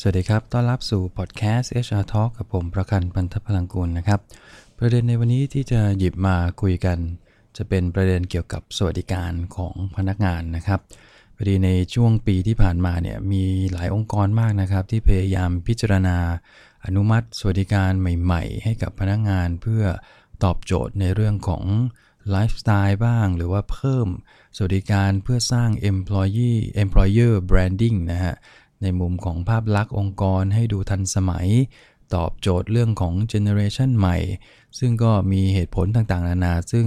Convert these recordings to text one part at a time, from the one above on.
สวัสดีครับ ต้อนรับสู่พอดแคสต์ HR Talk กับผมประกันพันธพลังกุลนะครับ ประเด็นในวันนี้ที่จะหยิบมาคุยกัน จะเป็นประเด็นเกี่ยวกับสวัสดิการของพนักงานนะครับพอดีในช่วงปีที่ผ่านมาเนี่ยมีหลายองค์กรมากนะครับ ที่พยายามพิจารณา อนุมัติสวัสดิการใหม่ ๆ ให้กับพนักงานเพื่อตอบโจทย์ในเรื่องของไลฟ์สไตล์บ้าง หรือว่าเพิ่มสวัสดิการเพื่อสร้าง employee employer branding นะฮะ ในมุมของภาพลักษณ์องค์กรให้ดูทันสมัย ตอบโจทย์เรื่องของเจเนอเรชันใหม่ ซึ่งก็มีเหตุผลต่างๆ นานา ซึ่ง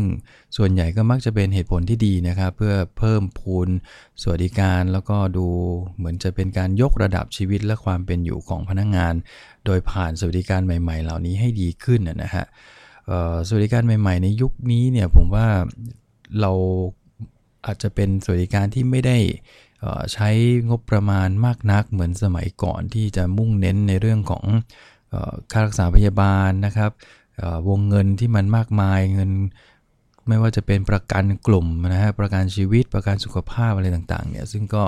ส่วนใหญ่ก็มักจะเป็นเหตุผลที่ดีนะครับ เพื่อเพิ่มพูนสวัสดิการแล้วก็ดูเหมือนจะเป็นการยกระดับชีวิตและความเป็นอยู่ของพนักงงาน โดยผ่านสวัสดิการใหม่ ๆ เหล่านี้ให้ดีขึ้นนะฮะสวัสดิการใหม่ ๆ ในยุคนี้เนี่ยผมว่าเราอาจจะเป็นสวัสดิการที่ไม่ได้ ใช้งบประมาณมากนักเหมือนสมัยก่อนที่จะมุ่งเน้นในเรื่องของค่ารักษาพยาบาลนะครับวงเงินที่มันมากมายเงินไม่ว่าจะเป็นประกันกลุ่มนะฮะประกันชีวิตประกันสุขภาพอะไรต่างๆเนี่ยซึ่งก็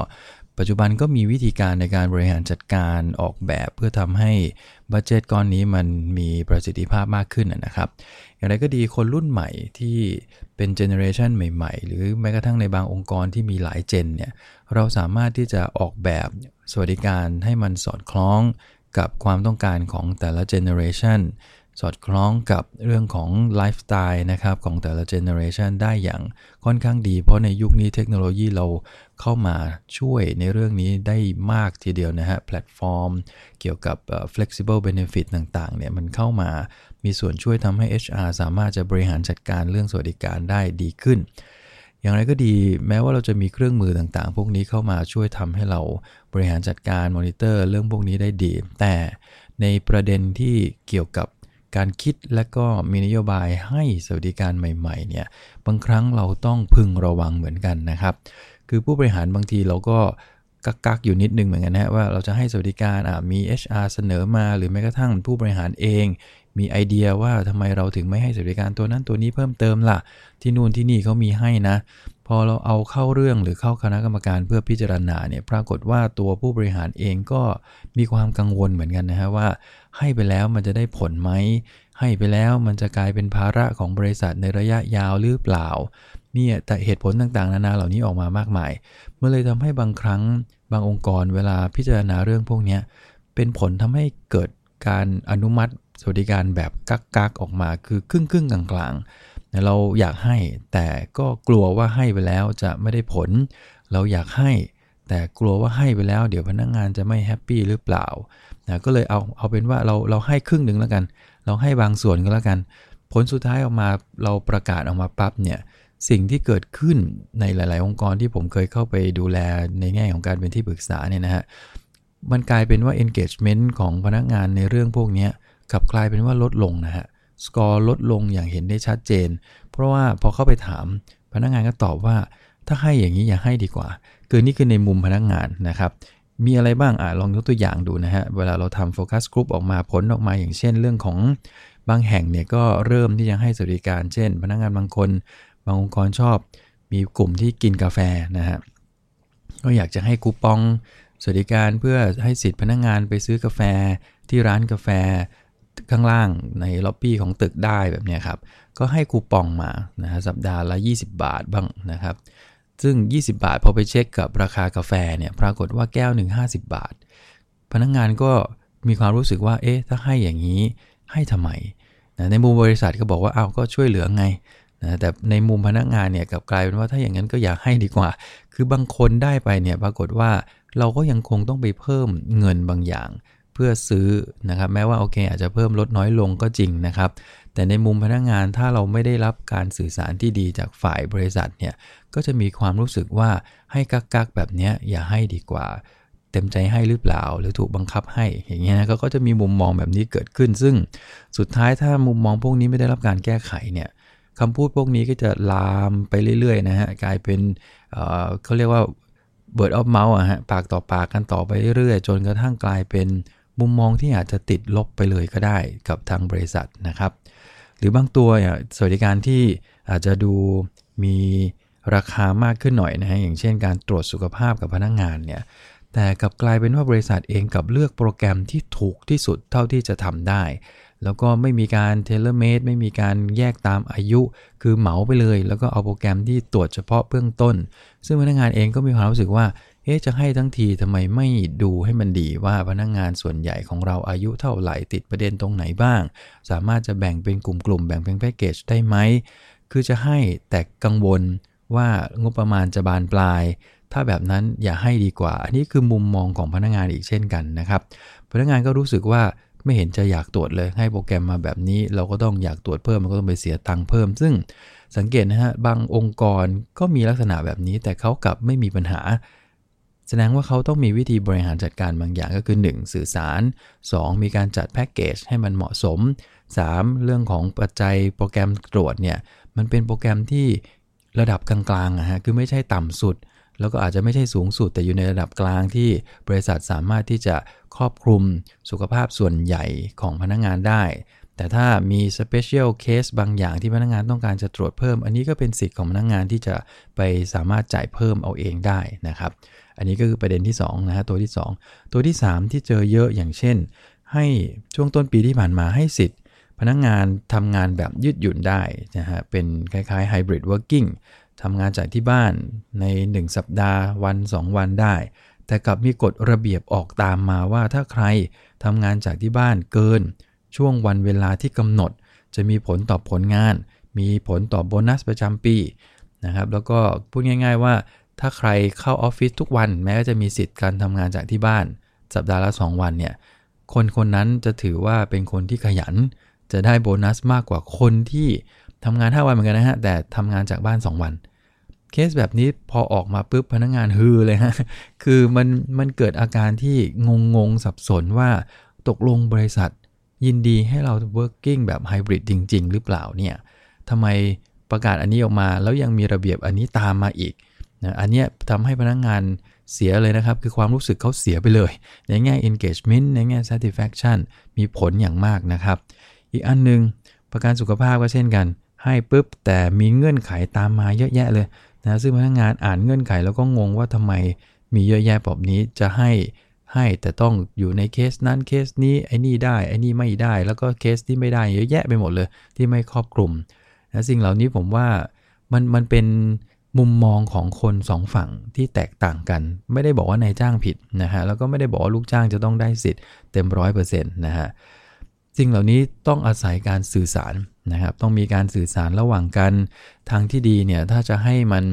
ปัจจุบันก็มีวิธีการในการบริหารจัดการออกแบบ เพื่อทำให้บัตเจตก้อนนี้มันมีประสิทธิภาพมากขึ้นนะครับ อย่างไรก็ดีคนรุ่นใหม่ที่เป็น generation ใหม่ ๆ หรือแม้กระทั่งในบางองค์กรที่มีหลาย gen เนี่ยเราสามารถที่จะออกแบบสวัสดิการให้มันสอดคล้องกับความต้องการของแต่ละ generation สอดคล้องกับเรื่องของไลฟ์สไตล์นะครับของแต่ละ generation ได้อย่างค่อนข้างดี เพราะในยุคนี้เทคโนโลยีเราเข้ามาช่วยในเรื่องนี้ได้มากทีเดียวนะฮะแพลตฟอร์ม เกี่ยวกับ flexible benefit ต่างๆเนี่ยมันเข้ามามีส่วนช่วยทำให้ HR สามารถจะบริหารจัดการเรื่องสวัสดิการได้ดีขึ้นอย่างไรก็ดีแม้ว่าเราจะมีเครื่องมือต่างๆ พวกนี้เข้ามาช่วยทำให้เราบริหารจัดการมอนิเตอร์เรื่องพวกนี้ได้ดี แต่ในประเด็นที่เกี่ยวกับ การคิดและก็มีนโยบายให้สวัสดิการใหม่ๆเนี่ยบางครั้งเราต้องพึงระวังเหมือนกันนะครับ คือผู้บริหารบางทีเราก็กักกักอยู่นิดนึงเหมือนกันนะว่าเราจะให้สวัสดิการมี HR เสนอมา หรือแม้กระทั่งผู้บริหารเอง มีไอเดียว่าทำไมเราถึงไม่ให้สวัสดิการตัวนั้นตัวนี้เพิ่มเติมล่ะ ที่นู่นที่นี่เขามีให้นะ พอเราเอาเข้าเรื่องหรือเข้าคณะกรรมการเพื่อพิจารณาเนี่ยปรากฏว่าตัวผู้บริหารเองก็มีความกังวลเหมือนกันนะฮะว่า ให้ไปแล้วมันจะได้ผลไหมให้ไปแล้วมันจะกลายเป็นภาระของบริษัทในระยะยาวหรือเปล่าเนี่ยแต่เหตุผลต่างๆ นานาเหล่านี้ออกมามากมายเมื่อเลยทำให้บางครั้งบางองค์กรเวลาพิจารณาเรื่องพวกนี้เป็นผลทำให้เกิดการอนุมัติสวัสดิการแบบกักๆออกมาคือครึ่งครึ่งกลางๆ เราอยากให้แต่ก็กลัวว่าให้ไปแล้วจะไม่ได้ผล เราอยากให้แต่กลัวว่าให้ไปแล้ว เดี๋ยวพนักงงานจะไม่แฮปปี้หรือเปล่านะก็เลยเอาเอาเป็นว่าเราเราให้ครึ่งหนึ่งแล้วกัน เราให้บางส่วนก็แล้วกัน ผลสุดท้ายออกมาเราประกาศออกมาปั๊บเนี่ยสิ่งที่เกิดขึ้นในหลาย ๆ องค์กรที่ผมเคยเข้าไปดูแลในแง่ของการเป็นที่ปรึกษาเนี่ยนะฮะมันกลายเป็นว่า engagement ของพนักงานในเรื่องพวกนี้กลับกลายเป็นว่าลดลงนะฮะ สกอร์ลดลงอย่างเห็นได้ชัดเจน เพราะว่าพอเข้าไปถามพนักงานก็ตอบว่า ถ้าให้อย่างนี้อย่าให้ดีกว่า คือนี่คือในมุมพนักงานนะครับมีอะไรบ้างอะลองยกตัวอย่างดูนะฮะ เวลาเราทำโฟกัสกลุ่มออกมาผลออกมาอย่างเช่นเรื่องของบางแห่งเนี่ยก็เริ่มที่จะให้สวัสดิการเช่น พนักงานบางคน บางองค์กรชอบ มีกลุ่มที่กินกาแฟนะฮะก็อยากจะให้คูปองสวัสดิการเพื่อให้สิทธิพนักงานไปซื้อกาแฟที่ร้านกาแฟ ข้างล่างในล็อบบี้ของตึกได้แบบนี้ครับ ก็ให้คูปองมานะฮะสัปดาห์ละ 20 บาทบ้างนะครับ ซึ่ง 20 บาทพอไปเช็คกับราคากาแฟเนี่ยปรากฏว่าแก้วหนึ่ง50 บาท พนักงงานก็มีความรู้สึกว่า เอ๊ะ ถ้าให้อย่างนี้ให้ทำไมนะในมุมบริษัทก็บอกว่าเอาก็ช่วยเหลือไงนะแต่ในมุมพนักงานเนี่ยกับกลายเป็นว่าถ้าอย่างนั้นก็อยากให้ดีกว่า คือบางคนได้ไปเนี่ยปรากฏว่าเราก็ยังคงต้องไปเพิ่มเงินบางอย่าง พื่อซื้อนะครับ แม้ว่าโอเค อาจจะเพิ่มลดน้อยลงก็จริงนะครับ แต่ในมุมพนักงงานถ้าเราไม่ได้รับการสื่อสารที่ดีจากฝ่ายบริษัทเนี่ยก็จะมีความรู้สึกว่าให้กักๆแบบนี้อย่าให้ดีกว่า เต็มใจให้หรือเปล่า หรือถูกบังคับให้อย่างเงี้ยนะก็จะมีมุมมองแบบนี้เกิดขึ้น ซึ่งสุดท้ายถ้ามุมมองพวกนี้ไม่ได้รับการแก้ไขเนี่ยคำพูดพวกนี้ก็จะลามไปเรื่อยๆนะฮะกลายเป็นเเขาเรียกว่า word of mouth อะฮะปากต่อปากกันต่อไปเรื่อยๆจนกระทั่งกลายเป็น มุมมองที่อาจจะติดลบไปเลยก็ได้กับทางบริษัทนะครับ หรือบางตัวสวัสดิการที่อาจจะดูมีราคามากขึ้นหน่อยนะฮะอย่างเช่นการตรวจสุขภาพกับพนักงงานเนี่ยแต่กลับกลายเป็นว่าบริษัทเองกับเลือกโปรแกรมที่ถูกที่สุดเท่าที่จะทำได้ แล้วก็ไม่มีการเทเลเมดไม่มีการแยกตามอายุ คือเหมาไปเลย แล้วก็เอาโปรแกรมที่ตรวจเฉพาะเบื้องต้น ซึ่งพนักงานเองก็มีความรู้สึกว่า เอ๊ะจะให้ทั้งทีทำไมไม่ดูให้มันดีว่าพนักงงานส่วนใหญ่ของเราอายุเท่าไหร่ติดประเด็นตรงไหนบ้าง สามารถจะแบ่งเป็นกลุ่มๆแบ่งเป็นแพ็กเกจได้ไหมคือจะให้แต่กังวลว่างบประมาณจะบานปลาย ถ้าแบบนั้นอย่าให้ดีกว่า อันนี้คือมุมมองของพนักงานอีกเช่นกันนะครับ พนักงานก็รู้สึกว่าไม่เห็นจะอยากตรวจเลย ให้โปรแกรมมาแบบนี้ เราก็ต้องอยากตรวจเพิ่มมันก็ต้องไปเสียตังค์เพิ่ม ซึ่งสังเกตนะฮะบางองค์กรก็มีลักษณะแบบนี้แต่เขากลับไม่มีปัญหา แสดงว่าเขาต้องมีวิธีบริหารจัดการบางอย่างก็คือ 1. สื่อสาร 2. มีการจัดแพ็กเกจให้มันเหมาะสม 3. เรื่องของปัจจัยโปรแกรมตรวจเนี่ยมันเป็นโปรแกรมที่ระดับกลางๆอะฮะคือไม่ใช่ต่ำสุด แล้วก็อาจจะไม่ใช่สูงสุด แต่อยู่ในระดับกลางที่บริษัทสามารถที่จะครอบคลุมสุขภาพส่วนใหญ่ของพนักงงานได้ แต่ถ้ามี special case บางอย่างที่พนักงงานต้องการจะตรวจเพิ่ม อันนี้ก็เป็นสิทธิ์ของพนักงงานที่จะไปสามารถจ่ายเพิ่มเอาเองได้นะครับ อันนี้ก็คือประเด็นที่2นะฮะตัวที่ 2 ตัวที่ 3 ที่เจอเยอะอย่างเช่น ให้ช่วงต้นปีที่ผ่านมาให้สิทธิ์ พนักงงานทำงานแบบยืดหยุ่นได้นะฮะเป็นคล้ายๆ hybrid working ทำงานจากที่บ้านใน 1 สัปดาห์วัน 2 วันได้ แต่กลับมีกฎระเบียบออกตามมาว่าถ้าใครทำงานจากที่บ้านเกิน ช่วงวันเวลาที่กำหนด จะมีผลต่อผลงาน มีผลต่อโบนัสประจำปีนะครับแล้วก็พูดง่าย ๆว่า ถ้าใครเข้าออฟฟิศทุกวัน แม้จะมีสิทธิ์การทำงานจากที่บ้าน สัปดาห์ละ 2 วันเนี่ยคนคนนั้นจะถือว่าเป็นคนที่ขยัน จะได้โบนัสมากกว่าคนที่ทำงาน 5 วันเหมือนกันนะฮะแต่ทำงานจากบ้าน 2 วันเคสแบบนี้พอออกมาปุ๊บพนักงงานฮือเลยฮะ คือมันมันเกิดอาการที่งงงสับสนว่าตกลงบริษัท ยินดีให้เรา working แบบไฮบริดจริง ๆ หรือเปล่าเนี่ยทำไมประกาศอันนี้ออกมา แล้วยังมีระเบียบอันนี้ตามมาอีกนะอันนี้ทำให้พนักงงานเสียเลยนะครับ คือความรู้สึกเขาเสียไปเลย ในแง่ engagement ในแง่ satisfaction มีผลอย่างมากนะครับ อีกอันนึง ประกันสุขภาพก็เช่นกัน ให้ปุ๊บแต่มีเงื่อนไขตามมาเยอะแยะเลยนะซึ่งพนักงานอ่านเงื่อนไขแล้วก็งงว่าทำไมมีเยอะแยะแบบนี้จะให้ ให้แต่ต้องอยู่ในเคสนั้นเคสนี้ไอ้นี่ได้ไอ้นี่ไม่ได้ แล้วก็เคสที่ไม่ได้เยอะแยะไปหมดเลย ที่ไม่ครอบคลุมนะสิ่งเหล่านี้ผมว่ามันมันเป็นมุมมองของคนสองฝั่งที่แตกต่างกัน ไม่ได้บอกว่านายจ้างผิดนะฮะแล้วก็ไม่ได้บอกว่าลูกจ้างจะต้องได้สิทธิ์เต็มร้อยเปอร์เซ็นต์นะฮะสิ่งเหล่านี้ต้องอาศัยการสื่อสารนะครับต้องมีการสื่อสารระหว่างกันทางที่ดีเนี่ยถ้าจะให้มัน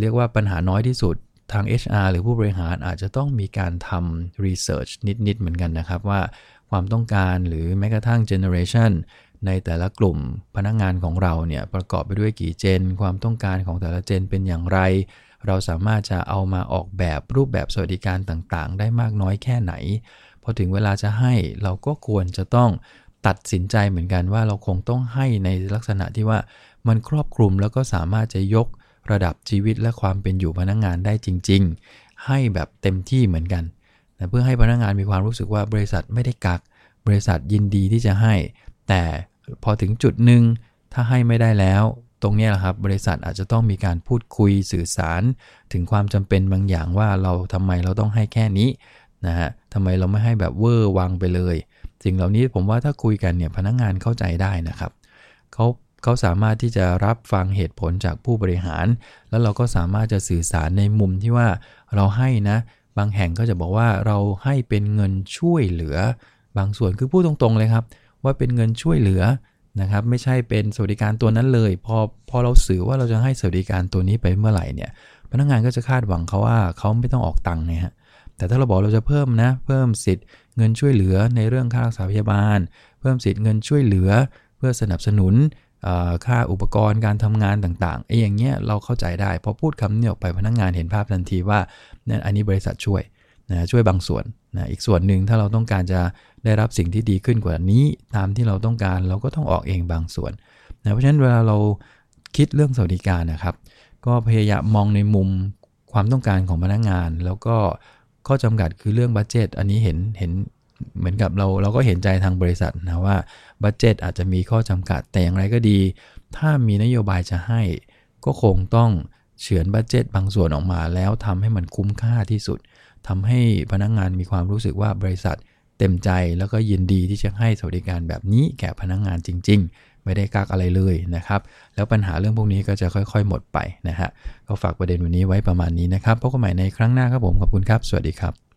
เรียกว่าปัญหาน้อยที่สุด ทาง HR หรือผู้บริหารอาจจะต้องมีการทำ research นิด ๆ เหมือนกันนะครับว่าความต้องการหรือแม้กระทั่ง generation ในแต่ละกลุ่มพนักงงานของเราเนี่ยประกอบไปด้วยกี่เจน ความต้องการของแต่ละเจนเป็นอย่างไร เราสามารถจะเอามาออกแบบรูปแบบสวัสดิการต่างๆ ได้มากน้อยแค่ไหน พอถึงเวลาจะให้เราก็ควรจะต้องตัดสินใจเหมือนกันว่าเราคงต้องให้ในลักษณะที่ว่ามันครอบคลุมแล้วก็สามารถจะยก ระดับชีวิตและความเป็นอยู่พนักงงานได้จริง ๆ ให้แบบเต็มที่เหมือนกันนะเพื่อให้พนักงงานมีความรู้สึกว่าบริษัทไม่ได้กัก บริษัทยินดีที่จะให้ แต่พอถึงจุดหนึ่งถ้าให้ไม่ได้แล้ว ตรงนี้แหละครับ บริษัทอาจจะต้องมีการพูดคุยสื่อสาร ถึงความจำเป็นบางอย่างว่าเราทำไมเราต้องให้แค่นี้นะฮะทำไมเราไม่ให้แบบเวอร์วังไปเลย สิ่งเหล่านี้ผมว่าถ้าคุยกันเนี่ยพนักงงานเข้าใจได้นะครับเขา เขาสามารถที่จะรับฟังเหตุผลจากผู้บริหาร แล้วเราก็สามารถจะสื่อสารในมุมที่ว่าเราให้นะ บางแห่งก็จะบอกว่าเราให้เป็นเงินช่วยเหลือ บางส่วนคือพูดตรงๆเลยครับ ว่าเป็นเงินช่วยเหลือนะครับ ไม่ใช่เป็นสวัสดิการตัวนั้นเลย พอพอเราสื่อว่าเราจะให้สวัสดิการตัวนี้ไปเมื่อไหร่เนี่ย พนักงานก็จะคาดหวังเขาว่าเขาไม่ต้องออกตังค์นะฮะแต่ถ้าเราบอกเราจะเพิ่มนะเพิ่มสิทธิ์เงินช่วยเหลือในเรื่องค่ารักษาพยาบาล เพิ่มสิทธิ์เงินช่วยเหลือ เพื่อสนับสนุน ค่าอุปกรณ์การทำงานต่างๆไอ้อย่างเงี้ยเราเข้าใจได้ พอพูดคำนี้ออกไปพนักงงานเห็นภาพทันทีว่านั่นอันนี้บริษัทช่วยนะช่วยบางส่วนนะอีกส่วนหนึ่งถ้าเราต้องการจะได้รับสิ่งที่ดีขึ้นกว่านี้ ตามที่เราต้องการเราก็ต้องออกเองบางส่วนนะเพราะฉะนั้นเวลาเราคิดเรื่องสวัสดิการนะครับ ก็พยายามมองในมุมความต้องการของพนักงงาน แล้วก็ข้อจำกัดคือเรื่องบัตเจตอันนี้เห็นเห็น เหมือนกับเราเราก็เห็นใจทางบริษัทนะว่าบัตเจตอาจจะมีข้อจำกัดแต่อย่างไรก็ดี ถ้ามีนโยบายจะให้ ก็คงต้องเฉือนบัตเจตบางส่วนออกมา แล้วทำให้มันคุ้มค่าที่สุดทำให้พนักงงานมีความรู้สึกว่าบริษัทเต็มใจแล้วก็ยินดีที่จะให้สวัสดิการแบบนี้แก่พนักงงานจริง ๆ ไม่ได้กักอะไรเลยนะครับ แล้วปัญหาเรื่องพวกนี้ก็จะค่อย ๆ หมดไปนะฮะก็ฝากประเด็นวันนี้ไว้ประมาณนี้นะครับพบกันใหม่ในครั้งหน้าครับผมขอบคุณครับ สวัสดีครับ